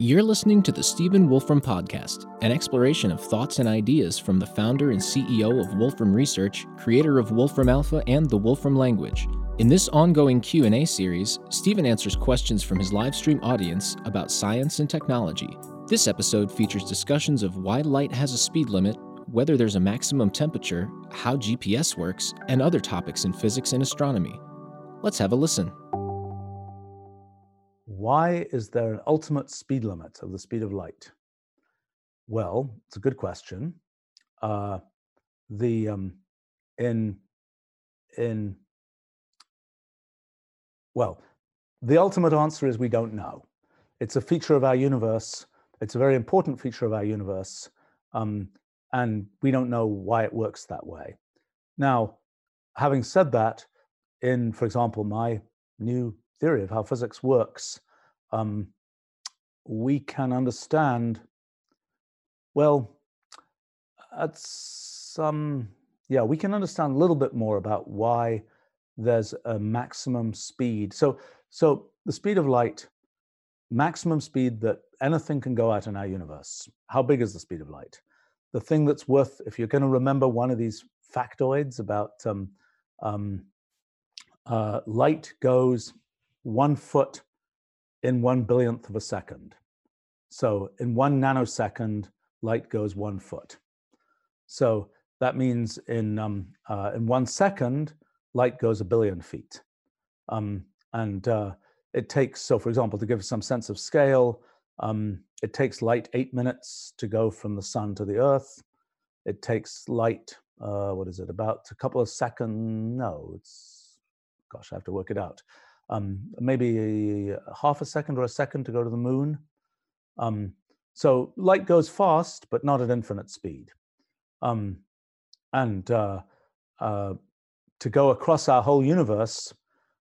You're listening to the Stephen Wolfram Podcast, an exploration of thoughts and ideas from the founder and CEO of Wolfram Research, creator of Wolfram Alpha and the Wolfram language. In this ongoing Q&A series, Stephen answers questions from his live stream audience about science and technology. This episode features discussions of why light has a speed limit, whether there's a maximum temperature, how GPS works, and other topics in physics and astronomy. Let's have a listen. Why is there an ultimate speed limit of the speed of light? Well, it's a good question. Uh, the um, in in well, the ultimate answer is we don't know. It's a feature of our universe. It's a very important feature of our universe, um, and we don't know why it works that way. Now, having said that, in for example my new theory of how physics works, um, we can understand, well, at some, yeah, we can understand a little bit more about why there's a maximum speed. So, so the speed of light, maximum speed that anything can go at in our universe. How big is the speed of light? The thing that's worth, if you're going to remember one of these factoids about um, um, uh, light goes one foot in one billionth of a second. So in one nanosecond, light goes one foot. So that means in um, uh, in one second, light goes a billion feet. Um, and uh, it takes, so for example, to give some sense of scale, um, it takes light eight minutes to go from the sun to the earth. It takes light, uh, what is it, about a couple of seconds? No, it's, gosh, I have to work it out um, maybe a half a second or a second to go to the moon. Um, so light goes fast, but not at infinite speed. Um, and uh, uh, to go across our whole universe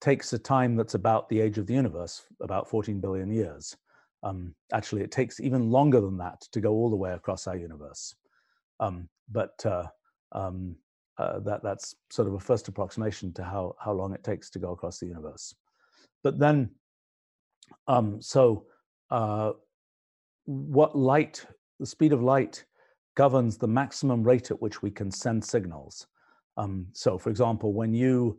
takes a time that's about the age of the universe, about 14 billion years. Um, actually, it takes even longer than that to go all the way across our universe. Um, but uh, um, uh, that that's sort of a first approximation to how how long it takes to go across the universe. But then, um, so uh, what light, the speed of light, governs the maximum rate at which we can send signals. Um, so, for example, when you,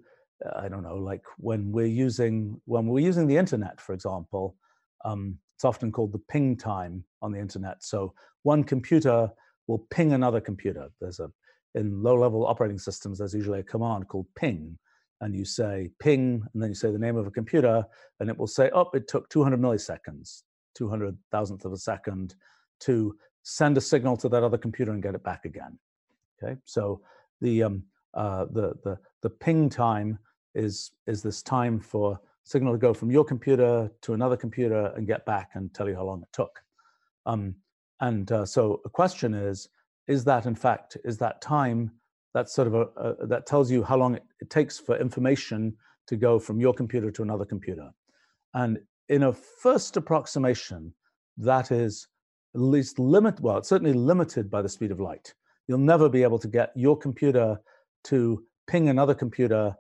I don't know, like when we're using when we're using the internet, for example, um, it's often called the ping time on the internet. So one computer will ping another computer. There's a in low-level operating systems, there's usually a command called ping, and you say ping, and then you say the name of a computer, and it will say, oh, it took 200 milliseconds, 200 thousandth of a second to send a signal to that other computer and get it back again. Okay, so the um, uh, the the the ping time is is this time for signal to go from your computer to another computer and get back and tell you how long it took. Um, and uh, so a question is, is that in fact, is that time, that's sort of a, a that tells you how long it, it, takes for information to go from your computer to another computer. And in a first approximation, that is at least limit, well, it's certainly limited by the speed of light. You'll never be able to get your computer to ping another computer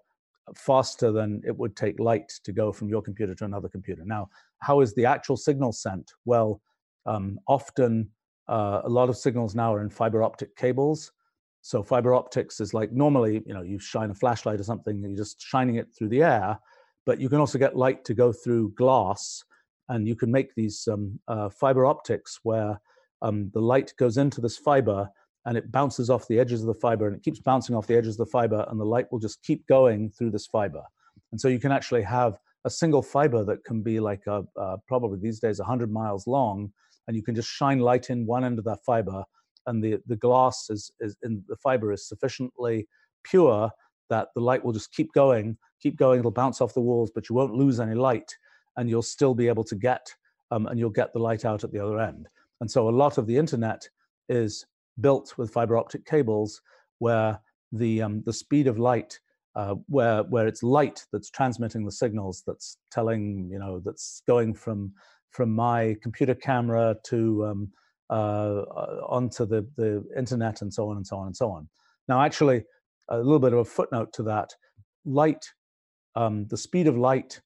faster than it would take light to go from your computer to another computer. Now, how is the actual signal sent? Well, um, often uh, a lot of signals now are in fiber optic cables. So fiber optics is like normally, you know, you shine a flashlight or something, you're just shining it through the air, but you can also get light to go through glass, and you can make these um, uh, fiber optics where um, the light goes into this fiber and it bounces off the edges of the fiber and it keeps bouncing off the edges of the fiber and the light will just keep going through this fiber. And so you can actually have a single fiber that can be like a, uh, probably these days 100 miles long and you can just shine light in one end of that fiber and the, the glass is, is in the fiber is sufficiently pure that the light will just keep going, keep going, it'll bounce off the walls, but you won't lose any light and you'll still be able to get, um, and you'll get the light out at the other end. And so a lot of the internet is built with fiber optic cables where the, um, the speed of light uh, where where it's light that's transmitting the signals that's telling you know that's going from from my computer camera to um, uh, uh, onto the, the internet and so on and so on and so on. Now, actually, a little bit of a footnote to that light, um, the speed of light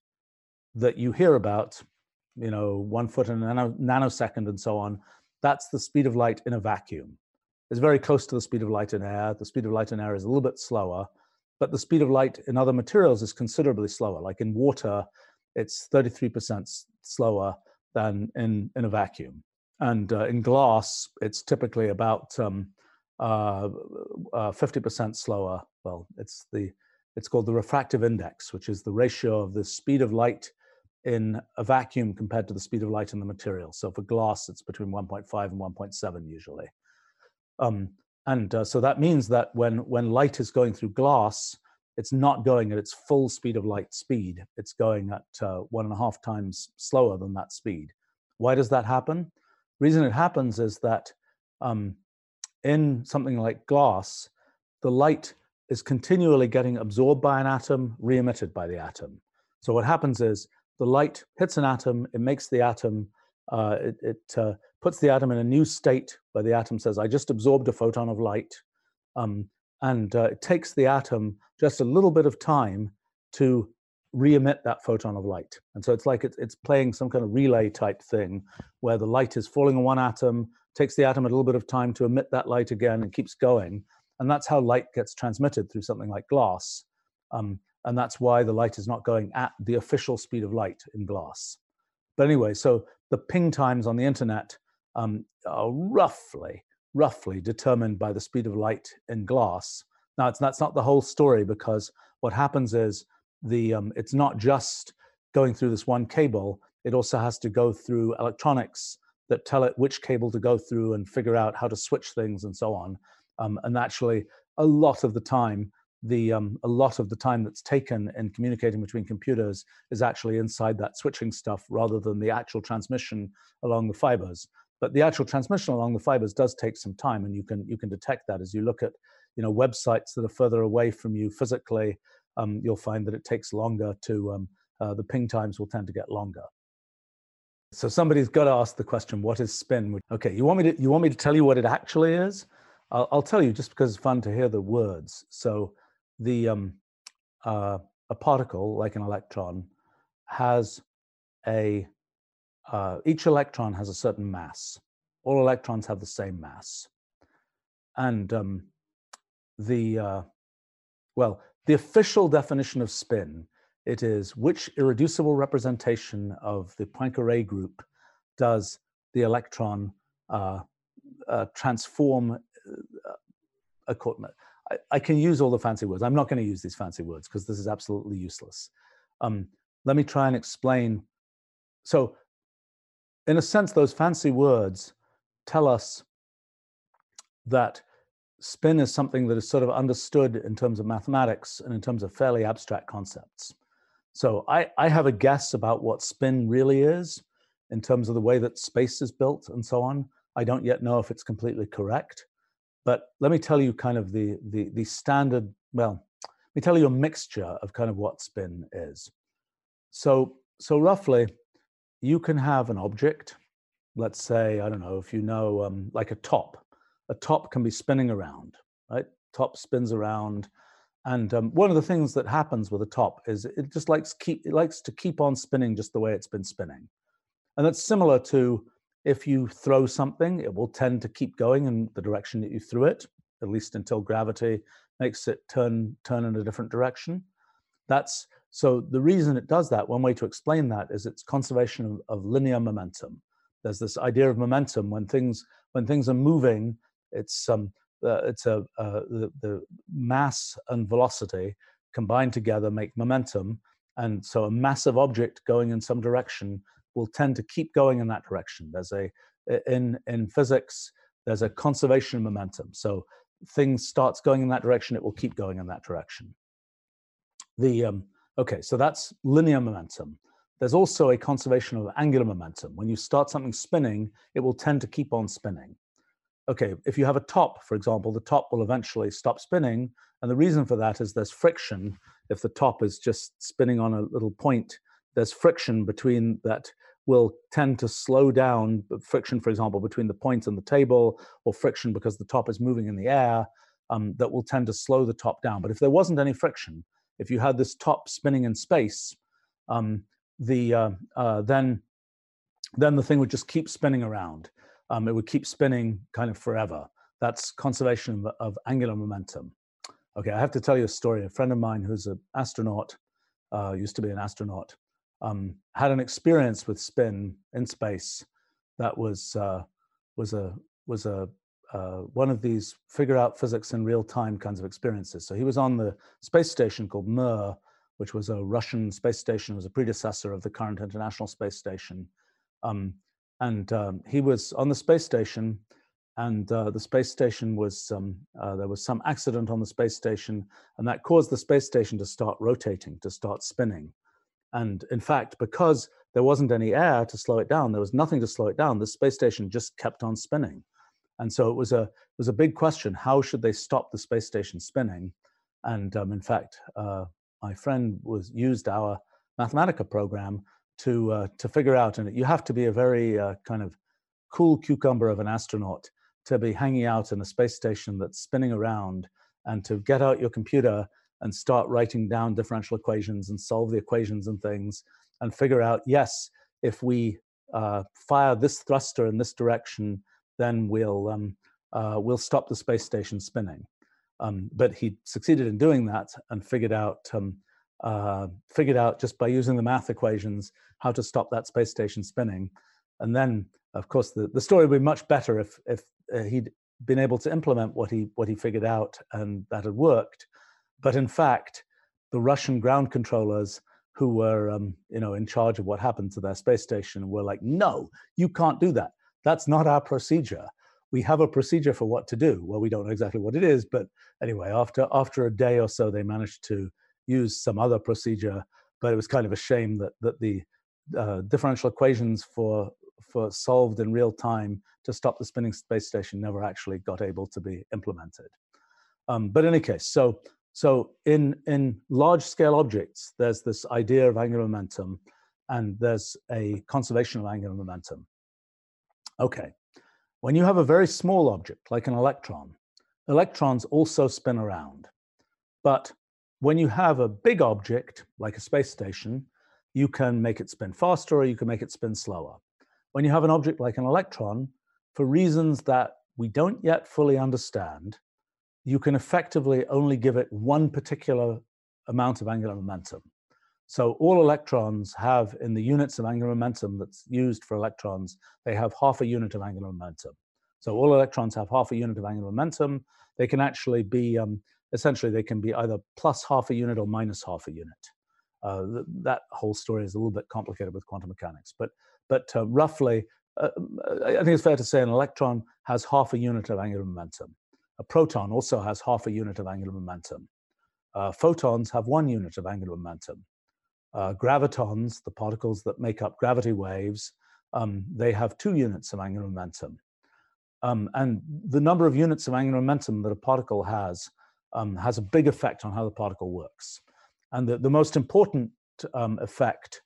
that you hear about you know, one foot in a nano, nanosecond and so on. That's the speed of light in a vacuum. It's very close to the speed of light in air. The speed of light in air is a little bit slower, but the speed of light in other materials is considerably slower. Like in water, it's 33% slower than in, in a vacuum. And uh, in glass, it's typically about um, uh, uh, 50% slower. Well, it's the it's called the refractive index, which is the ratio of the speed of light in a vacuum compared to the speed of light in the material. So for glass, it's between 1.5 and 1.7 usually. Um, and uh, so that means that when, when light is going through glass, it's not going at its full speed of light speed. It's going at uh, one and a half times slower than that speed. Why does that happen? Reason it happens is that um, in something like glass, the light is continually getting absorbed by an atom, re-emitted by the atom. So what happens is the light hits an atom, it makes the atom, uh, it, it uh, puts the atom in a new state where the atom says, I just absorbed a photon of light. Um, and uh, it takes the atom just a little bit of time to re-emit that photon of light. And so it's like it's, it's playing some kind of relay type thing where the light is falling on one atom, takes the atom a little bit of time to emit that light again and keeps going. And that's how light gets transmitted through something like glass. Um, and that's why the light is not going at the official speed of light in glass. But anyway, so the ping times on the internet um, are roughly, roughly determined by the speed of light in glass. Now, it's, that's not the whole story because what happens is the um, it's not just going through this one cable. It also has to go through electronics that tell it which cable to go through and figure out how to switch things and so on. Um, and actually, a lot of the time, the um, a lot of the time that's taken in communicating between computers is actually inside that switching stuff rather than the actual transmission along the fibers. But the actual transmission along the fibers does take some time, and you can you can detect that as you look at you know websites that are further away from you physically. Um, you'll find that it takes longer to um, uh, the ping times will tend to get longer. So somebody's got to ask the question, what is spin? Okay, you want me to you want me to tell you what it actually is? I'll, I'll tell you just because it's fun to hear the words. So the um, uh, a particle like an electron has a uh, each electron has a certain mass. All electrons have the same mass, and um, the uh, well, the official definition of spin it is which irreducible representation of the Poincare group does the electron uh, uh, transform uh. I, I, can use all the fancy words. I'm not going to use these fancy words because this is absolutely useless. Um, let me try and explain. So, in a sense, those fancy words tell us that spin is something that is sort of understood in terms of mathematics and in terms of fairly abstract concepts. So I, I have a guess about what spin really is in terms of the way that space is built and so on. I don't yet know if it's completely correct, but let me tell you kind of the, the, the standard, well, let me tell you a mixture of kind of what spin is. So, so roughly, you can have an object, let's say, I don't know, if you know, um, like a top, a top can be spinning around, right? Top spins around, and um, one of the things that happens with a top is it just likes keep it likes to keep on spinning just the way it's been spinning. And that's similar to if you throw something, it will tend to keep going in the direction that you threw it, at least until gravity makes it turn turn in a different direction. That's so the reason it does that, one way to explain that is it's conservation of, of linear momentum. There's this idea of momentum when things when things are moving, it's um, uh, it's a uh, the, the mass and velocity combined together make momentum, and so a massive object going in some direction will tend to keep going in that direction. There's a in in physics there's a conservation of momentum. So things starts going in that direction, it will keep going in that direction. The um, okay, so that's linear momentum. There's also a conservation of angular momentum. When you start something spinning, it will tend to keep on spinning okay, if you have a top, for example, the top will eventually stop spinning. And the reason for that is there's friction. If the top is just spinning on a little point, there's friction between that will tend to slow down friction, for example, between the point and the table, or friction because the top is moving in the air, um, that will tend to slow the top down. But if there wasn't any friction, if you had this top spinning in space, um, the uh, uh, then then the thing would just keep spinning around. Um, it would keep spinning kind of forever. That's conservation of, of, angular momentum. Okay, I have to tell you a story. A friend of mine who's an astronaut, uh, used to be an astronaut, um, had an experience with spin in space that was uh, was a was a uh, one of these figure out physics in real time kinds of experiences. So he was on the space station called Mir, which was a Russian space station, was a predecessor of the current International Space Station. Um, and um, he was on the space station, and uh, the space station was um, uh, there was some accident on the space station, and that caused the space station to start rotating, to start spinning. And in fact, because there wasn't any air to slow it down, there was nothing to slow it down. The space station just kept on spinning. And so it was a it was a big question: how should they stop the space station spinning? And um, in fact, uh, my friend was used our Mathematica program to uh, to figure out. And you have to be a very uh, kind of cool cucumber of an astronaut to be hanging out in a space station that's spinning around, and to get out your computer and start writing down differential equations and solve the equations and things, and figure out yes, if we uh, fire this thruster in this direction then we'll um, uh, we'll stop the space station spinning. Um, but he succeeded in doing that and figured out um, uh, figured out just by using the math equations how to stop that space station spinning. And then, of course, the, the story would be much better if if uh, he'd been able to implement what he what he figured out and that had worked. But in fact, the Russian ground controllers who were um, you know in charge of what happened to their space station were like, no, you can't do that. That's not our procedure. We have a procedure for what to do. Well, we don't know exactly what it is, but anyway, after after a day or so, they managed to use some other procedure. But it was kind of a shame that that the uh, differential equations for for solved in real time to stop the spinning space station never actually got able to be implemented. Um, but in any case, so so in in large scale objects, there's this idea of angular momentum, and there's a conservation of angular momentum. Okay, when you have a very small object like an electron, electrons also spin around. But when you have a big object like a space station, you can make it spin faster or you can make it spin slower. When you have an object like an electron, for reasons that we don't yet fully understand, you can effectively only give it one particular amount of angular momentum. So all electrons have in the units of angular momentum that's used for electrons, they have half a unit of angular momentum. So all electrons have half a unit of angular momentum. They can actually be, um, essentially they can be either plus half a unit or minus half a unit. Uh, th that whole story is a little bit complicated with quantum mechanics, but, but uh, roughly, uh, I think it's fair to say an electron has half a unit of angular momentum. A proton also has half a unit of angular momentum. Uh, photons have one unit of angular momentum uh, gravitons, the particles that make up gravity waves, um, they have two units of angular momentum. Um, and the number of units of angular momentum that a particle has um, has a big effect on how the particle works. And the, the most important um, effect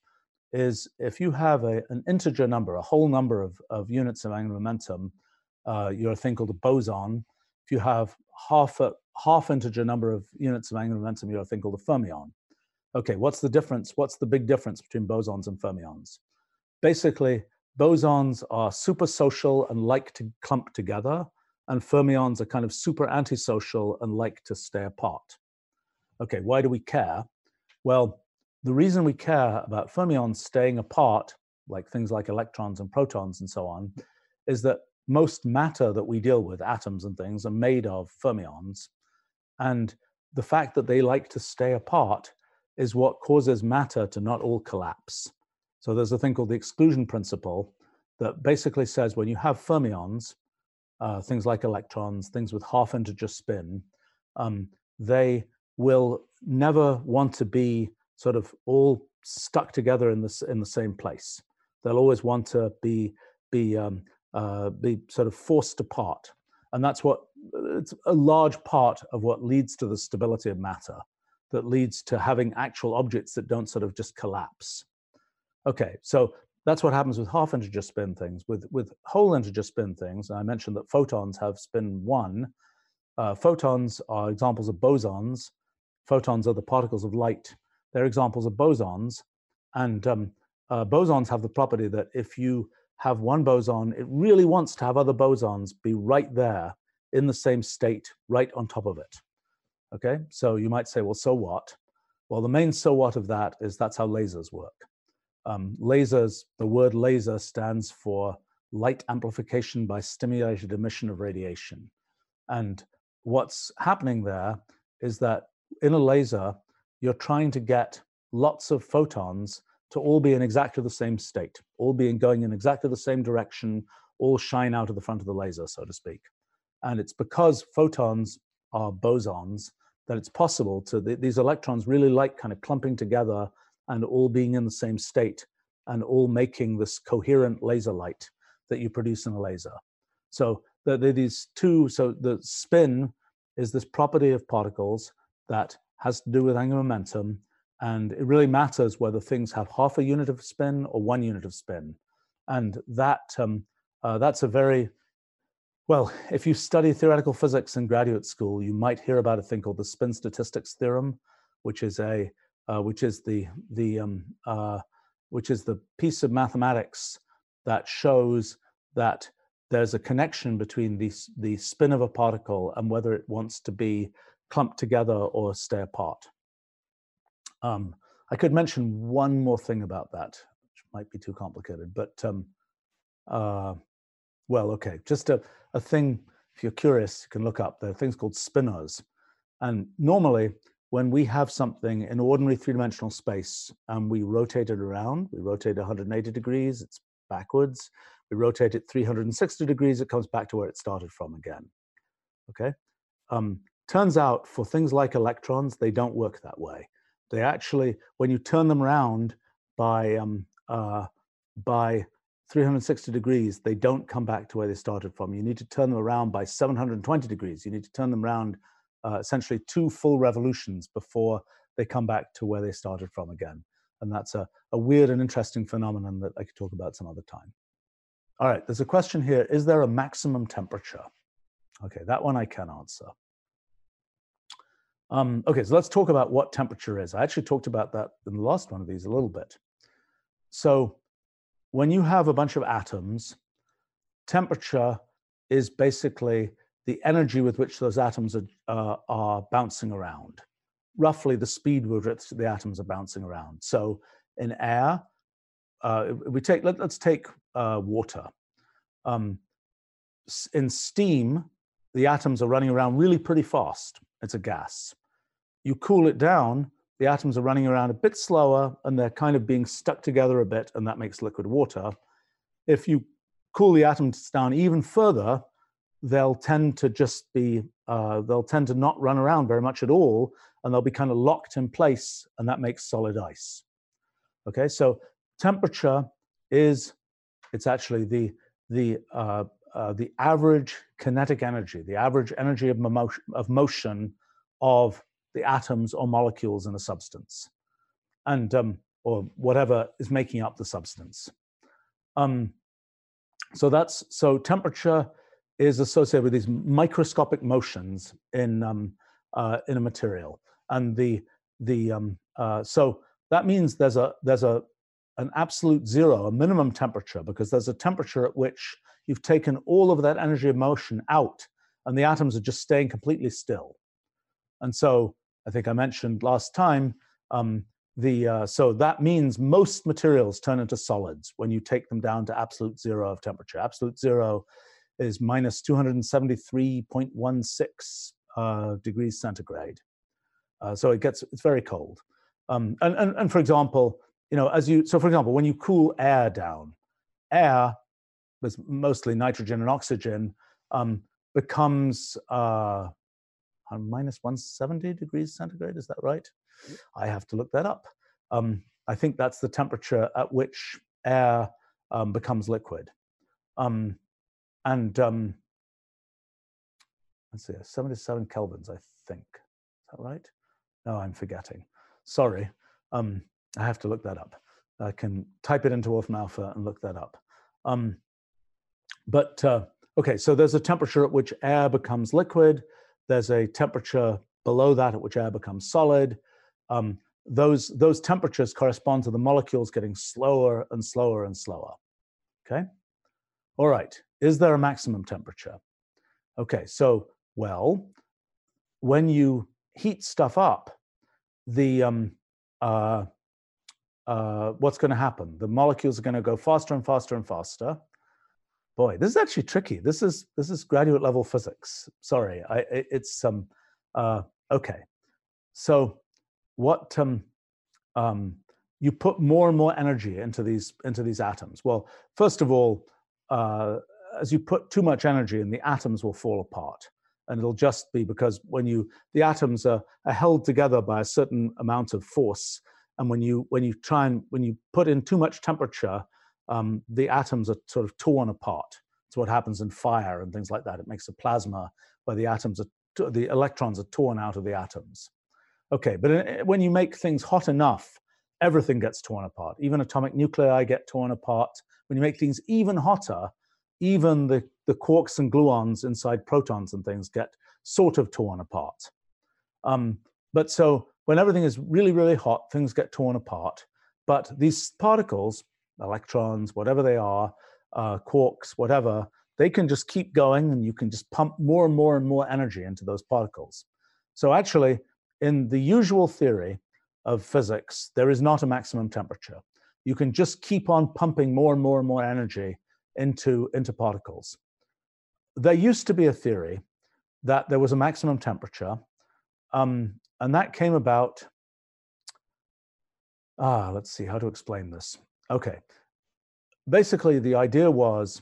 is if you have a, an integer number, a whole number of, of units of angular momentum, uh, you're a thing called a boson. If you have half a half integer number of units of angular momentum, you're a thing called a fermion. Okay, what's the difference? What's the big difference between bosons and fermions? Basically, bosons are super social and like to clump together, and fermions are kind of super antisocial and like to stay apart. Okay, why do we care? Well, the reason we care about fermions staying apart, like things like electrons and protons and so on, is that most matter that we deal with, atoms and things, are made of fermions. And the fact that they like to stay apart is what causes matter to not all collapse. So there's a thing called the exclusion principle that basically says when you have fermions, uh, things like electrons, things with half integer spin, um, they will never want to be sort of all stuck together in this in the same place. They'll always want to be be um, uh, be sort of forced apart, and that's what it's a large part of what leads to the stability of matter that leads to having actual objects that don't sort of just collapse. Okay, so that's what happens with half integer spin things. With, with whole integer spin things, I mentioned that photons have spin one. Uh, photons are examples of bosons. Photons are the particles of light. They're examples of bosons. And um, uh, bosons have the property that if you have one boson, it really wants to have other bosons be right there in the same state, right on top of it. Okay, so you might say, well, so what? Well, the main so what of that is that's how lasers work. Um, lasers, the word laser stands for light amplification by stimulated emission of radiation. And what's happening there is that in a laser, you're trying to get lots of photons to all be in exactly the same state, all being going in exactly the same direction, all shine out of the front of the laser, so to speak. And it's because photons are bosons that it's possible to, these electrons really like kind of clumping together and all being in the same state and all making this coherent laser light that you produce in a laser. So the, the, these two, so the spin is this property of particles that has to do with angular momentum. And it really matters whether things have half a unit of spin or one unit of spin. And that um, uh, that's a very well, if you study theoretical physics in graduate school, you might hear about a thing called the spin statistics theorem, which is a uh, which is the the um, uh, which is the piece of mathematics that shows that there's a connection between the the spin of a particle and whether it wants to be clumped together or stay apart. Um, I could mention one more thing about that, which might be too complicated, but um, uh, well, okay, just a, a thing, if you're curious, you can look up. There are things called spinors. And normally, when we have something in ordinary three-dimensional space and we rotate it around, we rotate 180 degrees, it's backwards. We rotate it 360 degrees, it comes back to where it started from again. Okay? Um, turns out for things like electrons, they don't work that way. They actually, when you turn them around by, um, uh, by 360 degrees, they don't come back to where they started from. You need to turn them around by 720 degrees. You need to turn them around uh, essentially two full revolutions before they come back to where they started from again. And that's a, a weird and interesting phenomenon that I could talk about some other time. All right, there's a question here. Is there a maximum temperature? Okay, that one I can answer. Um, okay, so let's talk about what temperature is. I actually talked about that in the last one of these a little bit. So when you have a bunch of atoms, temperature is basically the energy with which those atoms are, uh, are bouncing around, roughly the speed with which the atoms are bouncing around. So in air, uh, we take let, us take uh, water. Um, in steam, the atoms are running around really pretty fast. It's a gas. You cool it down, the atoms are running around a bit slower and they're kind of being stuck together a bit and that makes liquid water. If you cool the atoms down even further, they'll tend to just be, uh, they'll tend to not run around very much at all and they'll be kind of locked in place and that makes solid ice. Okay, so temperature is, it's actually the, the, uh, uh, the average kinetic energy, the average energy of of motion of the atoms or molecules in a substance, and um, or whatever is making up the substance. Um, so that's so temperature is associated with these microscopic motions in um, uh, in a material, and the the um, uh, so that means there's a there's a an absolute zero, a minimum temperature, because there's a temperature at which you've taken all of that energy of motion out, and the atoms are just staying completely still. And so I think I mentioned last time, um, the, uh, so that means most materials turn into solids when you take them down to absolute zero of temperature. Absolute zero is minus 273.16 uh, degrees centigrade. Uh, so it gets, it's very cold. Um, and, and, and for example, you know, as you, so for example, when you cool air down, air, was mostly nitrogen and oxygen, um, becomes uh, minus 170 degrees centigrade. Is that right? I have to look that up. Um, I think that's the temperature at which air um, becomes liquid. Um, and um, let's see, 77 kelvins, I think. Is that right? No, I'm forgetting. Sorry. Um, I have to look that up. I can type it into Wolfram Alpha and look that up. Um, but uh, okay, so there's a temperature at which air becomes liquid. There's a temperature below that at which air becomes solid. Um, those, those temperatures correspond to the molecules getting slower and slower and slower, okay? All right, is there a maximum temperature? Okay, so, well, when you heat stuff up, the um, uh, uh, what's going to happen? The molecules are going to go faster and faster and faster. Boy, this is actually tricky. This is this is graduate level physics. Sorry, I, it's um, uh, okay. So, what um, um, you put more and more energy into these into these atoms. Well, first of all, uh, as you put too much energy in, the atoms will fall apart, and it'll just be because when you the atoms are, are held together by a certain amount of force, and when you when you try and when you put in too much temperature, um, the atoms are sort of torn apart. It's what happens in fire and things like that. It makes a plasma where the atoms are the electrons are torn out of the atoms. Okay, but uh, when you make things hot enough, everything gets torn apart. Even atomic nuclei get torn apart. When you make things even hotter, even the, the quarks and gluons inside protons and things get sort of torn apart. Um, but so when everything is really, really hot, things get torn apart. But these particles, electrons, whatever they are, uh, quarks, whatever, they can just keep going and you can just pump more and more and more energy into those particles. So actually, in the usual theory of physics, there is not a maximum temperature. You can just keep on pumping more and more and more energy into, into particles. There used to be a theory that there was a maximum temperature, um, and that came about. Ah, let's see how to explain this. Okay. Basically, the idea was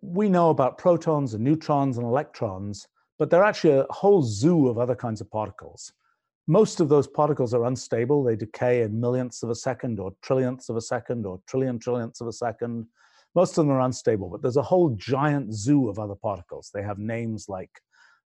we know about protons and neutrons and electrons, but they're actually a whole zoo of other kinds of particles. Most of those particles are unstable. They decay in millionths of a second or trillionths of a second or trillion trillionths of a second. Most of them are unstable, but there's a whole giant zoo of other particles. They have names like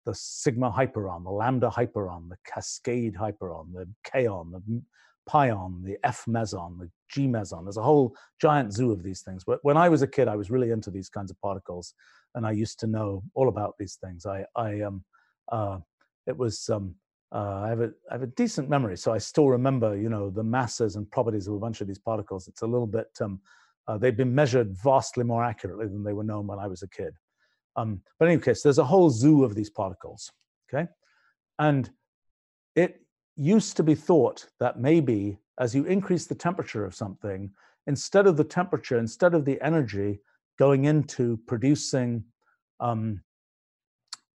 the sigma hyperon, the lambda hyperon, the cascade hyperon, the kaon, the pion, the F meson, the G meson. There's a whole giant zoo of these things. But when I was a kid, I was really into these kinds of particles, and I used to know all about these things. I, I um, uh, it was um, uh, I have a I have a decent memory, so I still remember, you know, the masses and properties of a bunch of these particles. It's a little bit um, uh, they've been measured vastly more accurately than they were known when I was a kid. Um, but in any case, there's a whole zoo of these particles. Okay, and it used to be thought that maybe as you increase the temperature of something, instead of the temperature, instead of the energy going into producing um,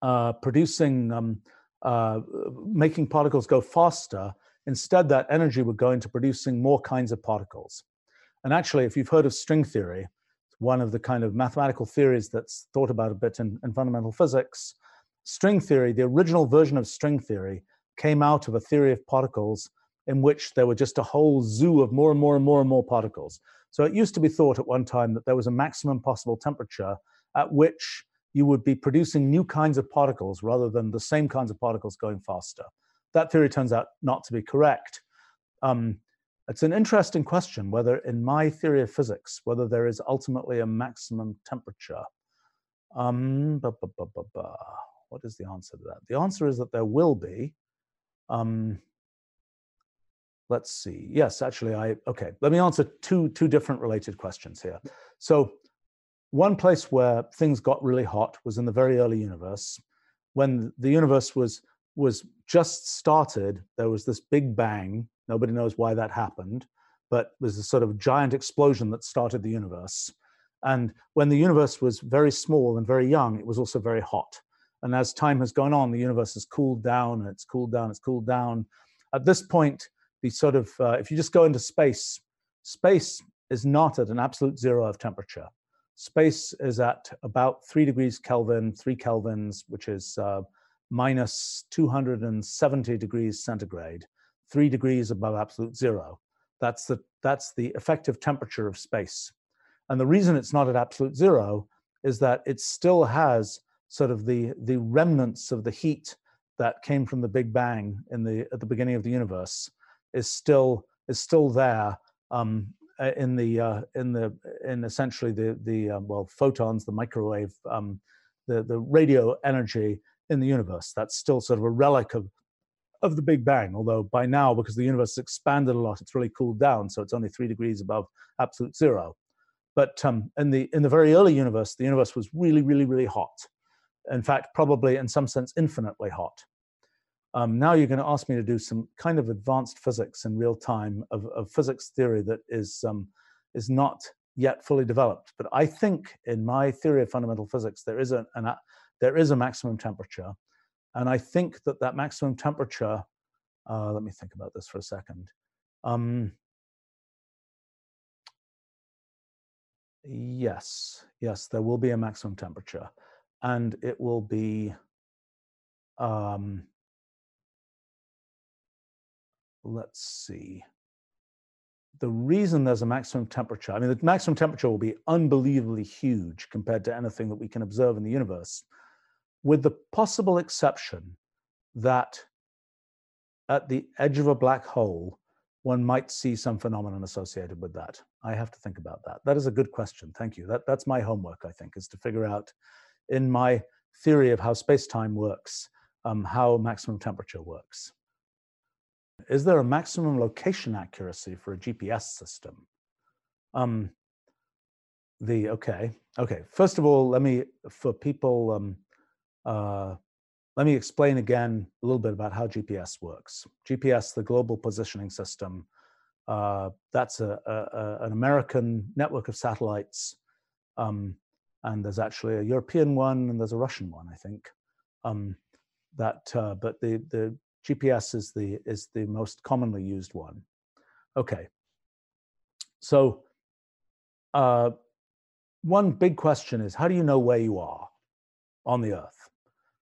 uh, producing um, uh, making particles go faster, instead that energy would go into producing more kinds of particles. And actually, if you've heard of string theory, one of the kind of mathematical theories that's thought about a bit in, in fundamental physics, string theory, the original version of string theory, came out of a theory of particles in which there were just a whole zoo of more and more and more and more particles. So it used to be thought at one time that there was a maximum possible temperature at which you would be producing new kinds of particles rather than the same kinds of particles going faster. That theory turns out not to be correct. Um, it's an interesting question whether, in my theory of physics, whether there is ultimately a maximum temperature. Um, bah, bah, bah, what is the answer to that? The answer is that there will be. Um, let's see. Yes, actually, I okay. Let me answer two two different related questions here. So, one place where things got really hot was in the very early universe, when the universe was was just started. There was this big bang Nobody knows why that happened, but it was a sort of giant explosion that started the universe. And when the universe was very small and very young, it was also very hot. And as time has gone on, the universe has cooled down and it's cooled down, it's cooled down. At this point, the sort of, uh, if you just go into space, space is not at an absolute zero of temperature. Space is at about three degrees Kelvin, three kelvins, which is uh, minus 270 degrees centigrade three degrees above absolute zero. That's the, that's the effective temperature of space. And the reason it's not at absolute zero is that it still has sort of the, the remnants of the heat that came from the Big Bang in the, at the beginning of the universe is still, is still there um, in the, uh, in the, in essentially the, the um, well, photons, the microwave, um, the, the radio energy in the universe. That's still sort of a relic of of the Big Bang, although by now, because the universe has expanded a lot, it's really cooled down, so it's only three degrees above absolute zero. but um, in the in the very early universe, the universe was really, really, really hot. In fact, probably in some sense infinitely hot. Um, now you're going to ask me to do some kind of advanced physics in real time of, of physics theory that is um, is not yet fully developed. But I think in my theory of fundamental physics there is a an, there is a maximum temperature, and I think that that maximum temperature. Uh, let me think about this for a second. Um, yes, yes, there will be a maximum temperature, and it will be. Um, let's see. The reason there's a maximum temperature, I mean, the maximum temperature will be unbelievably huge compared to anything that we can observe in the universe, with the possible exception that at the edge of a black hole, one might see some phenomenon associated with that. I have to think about that. That is a good question. Thank you. That, that's my homework, I think, is to figure out in my theory of how space-time works, um, how maximum temperature works. Is there a maximum location accuracy for a GPS system? Um, the okay, okay. First of all, let me for people. Um, uh, let me explain again a little bit about how GPS works. GPS, the Global Positioning System, uh, that's a, a, an American network of satellites, um, and there's actually a European one and there's a Russian one, I think. Um, that, uh, but the the GPS is the, is the most commonly used one. Okay. So uh, one big question is, how do you know where you are on the Earth?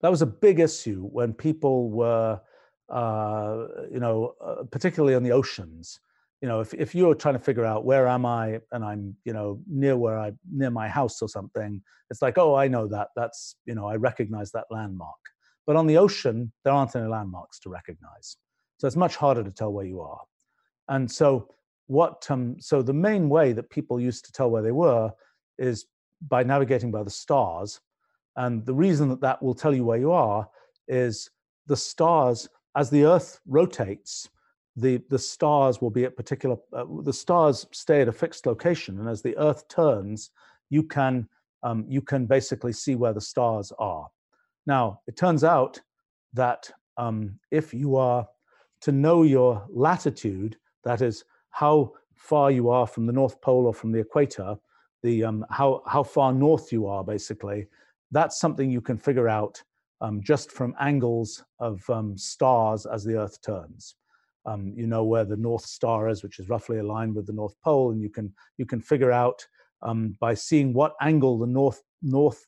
That was a big issue when people were, uh, you know, uh, particularly on the oceans. You know, if, if you're trying to figure out where am I and I'm, you know, near where I, near my house or something, it's like, oh, I know that. That's, you know, I recognize that landmark. But on the ocean, there aren't any landmarks to recognize. So it's much harder to tell where you are. And so what um, so the main way that people used to tell where they were is by navigating by the stars. And the reason that that will tell you where you are is the stars, as the Earth rotates, the, the stars will be at particular, uh, the stars stay at a fixed location. And as the Earth turns, you can, um, you can basically see where the stars are. Now, it turns out that um, if you are to know your latitude, that is how far you are from the North Pole or from the equator, the um, how how far north you are, basically, that's something you can figure out um, just from angles of um, stars as the Earth turns. Um, you know where the North Star is, which is roughly aligned with the North Pole, and you can you can figure out um, by seeing what angle the North North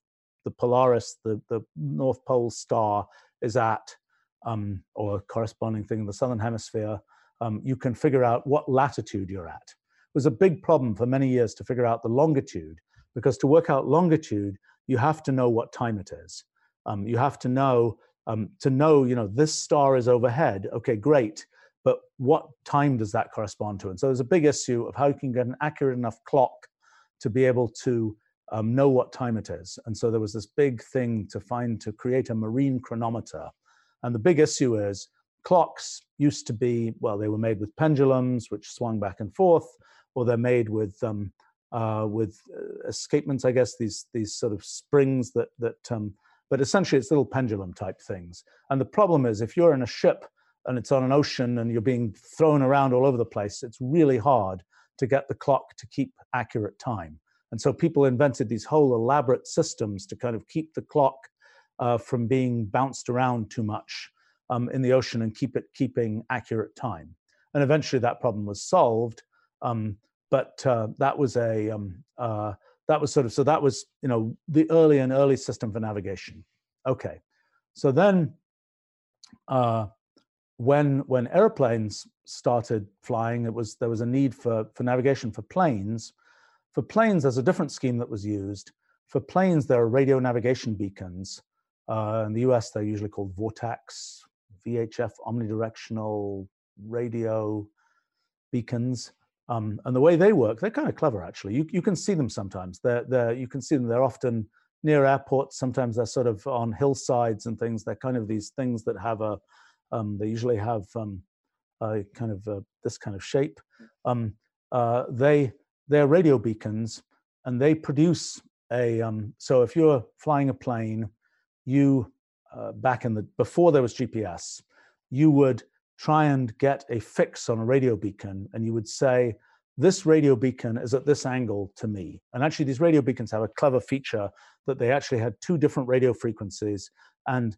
the Polaris, the, the North Pole star, is at, um, or corresponding thing in the Southern Hemisphere, um, you can figure out what latitude you're at. It was a big problem for many years to figure out the longitude, because to work out longitude, you have to know what time it is. Um, you have to know, um, to know, you know, this star is overhead. Okay, great. But what time does that correspond to? And so there's a big issue of how you can get an accurate enough clock to be able to um, know what time it is. And so there was this big thing to find to create a marine chronometer. And the big issue is clocks used to be, well, they were made with pendulums, which swung back and forth, or they're made with um, uh, with uh, escapements, I guess, these these sort of springs that that. Um, but essentially, it's little pendulum type things. And the problem is, if you're in a ship and it's on an ocean and you're being thrown around all over the place, it's really hard to get the clock to keep accurate time. And so people invented these whole elaborate systems to kind of keep the clock uh, from being bounced around too much um, in the ocean and keep it keeping accurate time. And eventually that problem was solved. Um, but uh, that was a um, uh, that was sort of so that was you know the early and early system for navigation. Okay, so then uh, when when airplanes started flying, it was there was a need for for navigation for planes, for planes, there's a different scheme that was used. For planes, there are radio navigation beacons. Uh, in the US, they're usually called VORTACs, VHF omnidirectional radio beacons. Um, and the way they work, they're kind of clever actually. You, you can see them sometimes. They're, they're, you can see them, they're often near airports. Sometimes they're sort of on hillsides and things. They're kind of these things that have a, um, they usually have um, kind of this kind of shape. Um, uh, they they're radio beacons, and they produce a. Um, so if you're flying a plane, you uh, back in the before there was GPS, you would try and get a fix on a radio beacon, and you would say, "This radio beacon is at this angle to me." And actually, these radio beacons have a clever feature that they actually had two different radio frequencies, and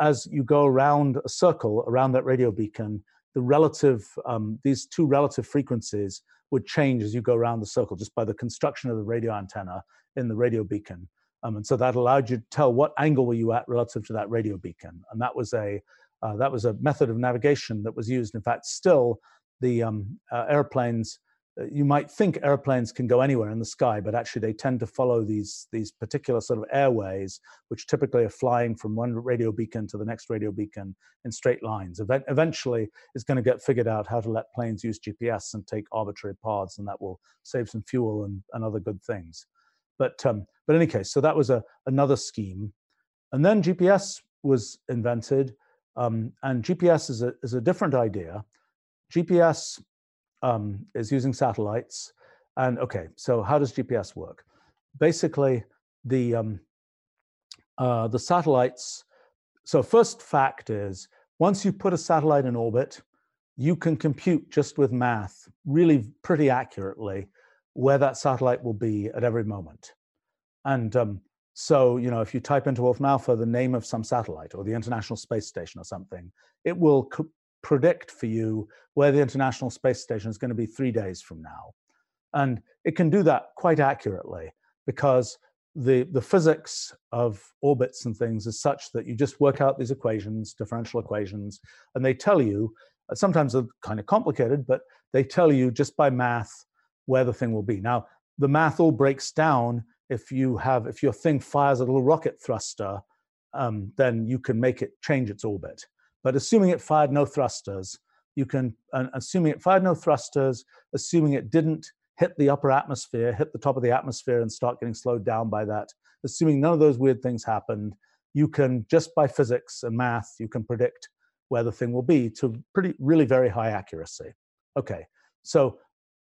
as you go around a circle around that radio beacon, the relative um, these two relative frequencies would change as you go around the circle just by the construction of the radio antenna in the radio beacon. Um, and so that allowed you to tell what angle were you at relative to that radio beacon. And that was a uh, that was a method of navigation that was used. In fact, still the um, uh, airplanes you might think airplanes can go anywhere in the sky, but actually they tend to follow these these particular sort of airways, which typically are flying from one radio beacon to the next radio beacon in straight lines. Event- eventually, it's going to get figured out how to let planes use GPS and take arbitrary paths, and that will save some fuel and, and other good things. But um, but in any case, so that was a another scheme, and then GPS was invented, um, and GPS is a is a different idea. GPS um, is using satellites. And okay, so how does GPS work? Basically, the um, uh, the satellites. So first fact is, once you put a satellite in orbit, you can compute just with math really pretty accurately where that satellite will be at every moment. And um, so, you know, if you type into Wolfram Alpha the name of some satellite or the International Space Station or something, it will predict for you where the International Space Station is going to be three days from now. And it can do that quite accurately because the, the physics of orbits and things is such that you just work out these equations, differential equations, and they tell you, uh, sometimes they're kind of complicated, but they tell you just by math where the thing will be. Now, the math all breaks down if you have, if your thing fires a little rocket thruster, um, then you can make it change its orbit. But assuming it fired no thrusters, you can, assuming it fired no thrusters, assuming it didn't hit the upper atmosphere, hit the top of the atmosphere and start getting slowed down by that, assuming none of those weird things happened, you can, just by physics and math, you can predict where the thing will be to pretty, really very high accuracy. Okay, so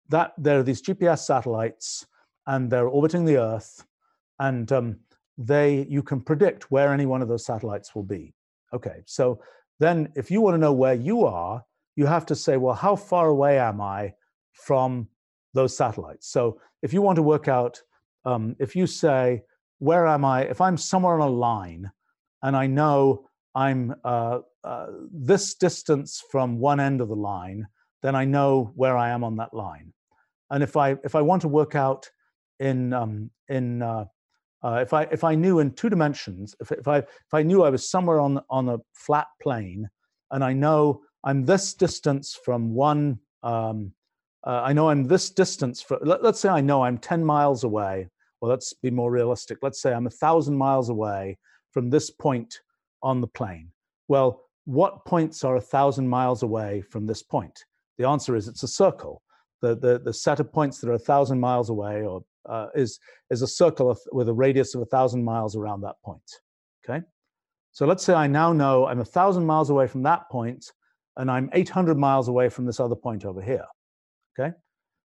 that there are these GPS satellites and they're orbiting the Earth and um, they, you can predict where any one of those satellites will be. Okay, so then if you want to know where you are, you have to say, well, how far away am I from those satellites? So if you want to work out, um, if you say, where am I? If I'm somewhere on a line and I know I'm uh, uh, this distance from one end of the line, then I know where I am on that line. And if I if I want to work out in um, in uh, uh, if I if I knew in two dimensions, if, if I if I knew I was somewhere on on a flat plane, and I know I'm this distance from one, um, uh, I know I'm this distance from. Let, us say I know I'm 10 miles away. Well, let's be more realistic. Let's say I'm a thousand miles away from this point on the plane. Well, what points are a thousand miles away from this point? The answer is it's a circle. The, the, the set of points that are a thousand miles away or uh, is, is a circle with a radius of a thousand miles around that point. Okay, so let's say I now know I'm a thousand miles away from that point, and I'm 800 miles away from this other point over here. Okay,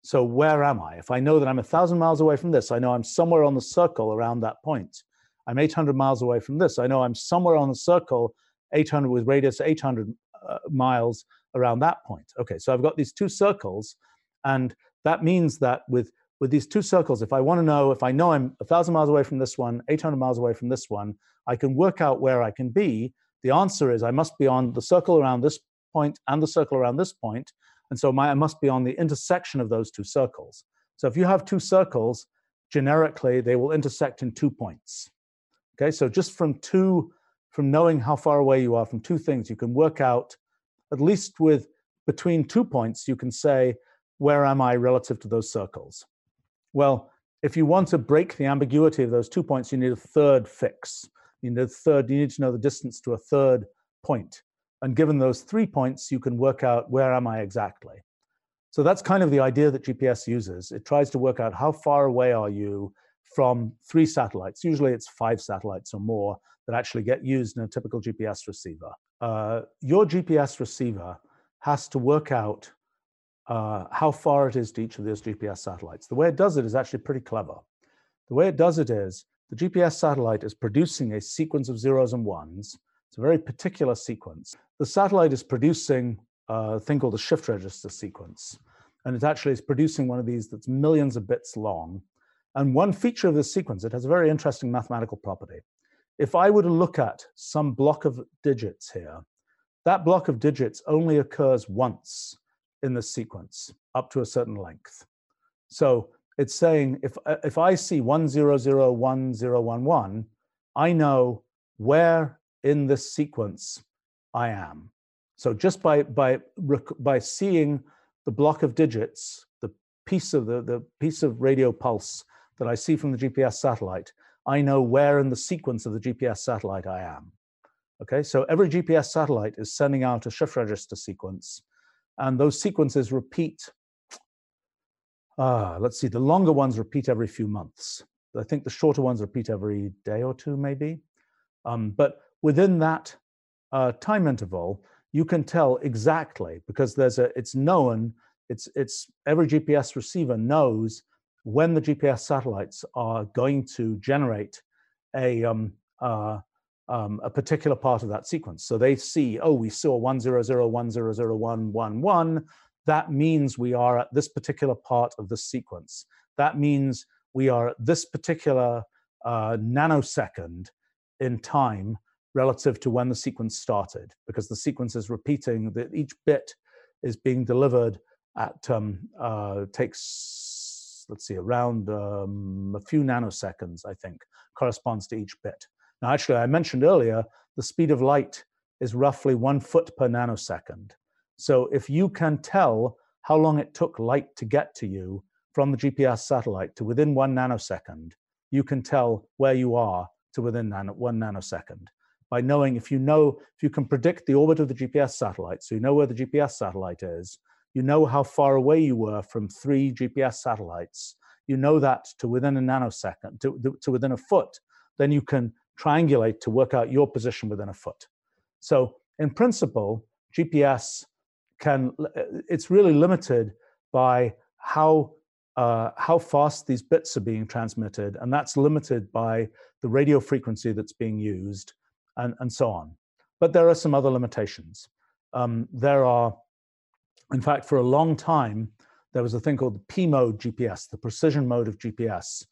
so where am I? If I know that I'm a thousand miles away from this, I know I'm somewhere on the circle around that point. I'm 800 miles away from this. I know I'm somewhere on the circle, 800 with radius 800 uh, miles around that point. Okay, so I've got these two circles, and that means that with with these two circles, if I want to know, if I know I'm a thousand miles away from this one, 800 miles away from this one, I can work out where I can be. The answer is I must be on the circle around this point and the circle around this point, and so my, I must be on the intersection of those two circles. So if you have two circles, generically they will intersect in two points. Okay, so just from two, from knowing how far away you are from two things, you can work out, at least with between two points, you can say, where am I relative to those circles? Well, if you want to break the ambiguity of those two points, you need a third fix. You need a third, you need to know the distance to a third point. And given those three points, you can work out where am I exactly. So that's kind of the idea that GPS uses. It tries to work out how far away are you from three satellites. Usually it's five satellites or more that actually get used in a typical GPS receiver. Uh, your GPS receiver has to work out uh, how far it is to each of those GPS satellites. The way it does it is actually pretty clever. The way it does it is the GPS satellite is producing a sequence of zeros and ones. It's a very particular sequence. The satellite is producing a thing called a shift register sequence. And it actually is producing one of these that's millions of bits long. And one feature of this sequence, it has a very interesting mathematical property. If I were to look at some block of digits here, that block of digits only occurs once in the sequence up to a certain length. So it's saying if, uh, if I see 1001011, I know where in this sequence I am. So just by, by, by seeing the block of digits, the piece of the, the piece of radio pulse that I see from the GPS satellite, I know where in the sequence of the GPS satellite I am. Okay, so every GPS satellite is sending out a shift register sequence, and those sequences repeat. Uh, let's see, the longer ones repeat every few months. I think the shorter ones repeat every day or two, maybe. Um, but within that uh, time interval, you can tell exactly because there's a it's known it's it's every GPS receiver knows when the GPS satellites are going to generate a um, uh, um, a particular part of that sequence. So they see, oh, we saw one zero zero one zero zero one one one. That means we are at this particular part of the sequence. That means we are at this particular uh, nanosecond in time relative to when the sequence started, because the sequence is repeating that each bit is being delivered at um, uh, takes let's see around um, a few nanoseconds, I think, corresponds to each bit. Now, actually, I mentioned earlier the speed of light is roughly one foot per nanosecond. So if you can tell how long it took light to get to you from the GPS satellite to within one nanosecond, you can tell where you are to within nano, one nanosecond by knowing if you know, if you can predict the orbit of the GPS satellite, so you know where the GPS satellite is, you know how far away you were from three GPS satellites, you know that to within a nanosecond, to, to within a foot, then you can triangulate to work out your position within a foot. So in principle, GPS can, it's really limited by how uh, how fast these bits are being transmitted, and that's limited by the radio frequency that's being used and, and so on. But there are some other limitations. Um, there are, in fact, for a long time, there was a thing called the P mode GPS, the precision mode of GPS.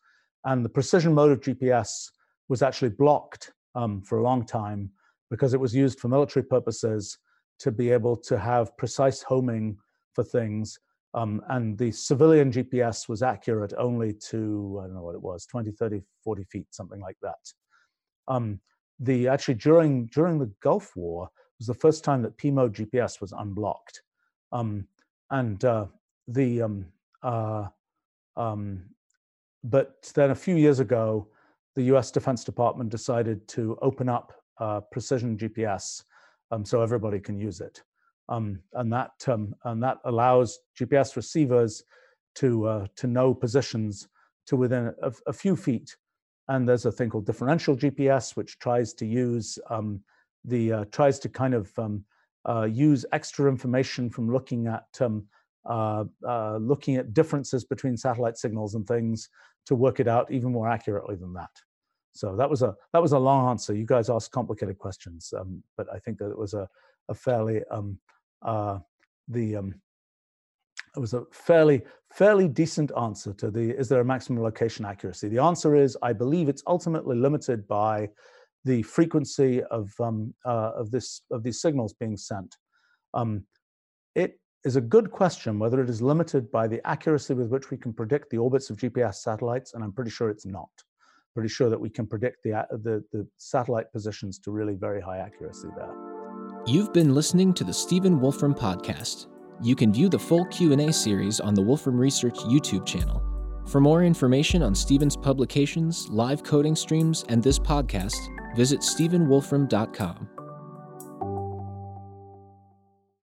And the precision mode of GPS was actually blocked um, for a long time because it was used for military purposes to be able to have precise homing for things. Um, and the civilian GPS was accurate only to, I don't know what it was, 20, 30, 40 feet, something like that. Um, the actually during during the Gulf War was the first time that P mode GPS was unblocked, um, and uh, the um, uh, um, but then a few years ago, the U.S. Defense Department decided to open up uh, precision GPS um, so everybody can use it, um, and that um, and that allows GPS receivers to uh, to know positions to within a, a few feet and there's a thing called differential GPS, which tries to use um, the uh, tries to kind of um, uh, use extra information from looking at um, uh, uh, looking at differences between satellite signals and things to work it out even more accurately than that. So that was a that was a long answer. You guys asked complicated questions, um, but I think that it was a a fairly um, uh, the um, it was a fairly fairly decent answer to the is there a maximum location accuracy? The answer is i believe it's ultimately limited by the frequency of um, uh, of this of these signals being sent. Um, it is a good question whether it is limited by the accuracy with which we can predict the orbits of gps satellites and i'm pretty sure it's not pretty sure that we can predict the the, the satellite positions to really very high accuracy there you've been listening to the stephen wolfram podcast you can view the full Q&A series on the Wolfram Research YouTube channel. For more information on Stephen's publications, live coding streams, and this podcast, visit stephenwolfram.com.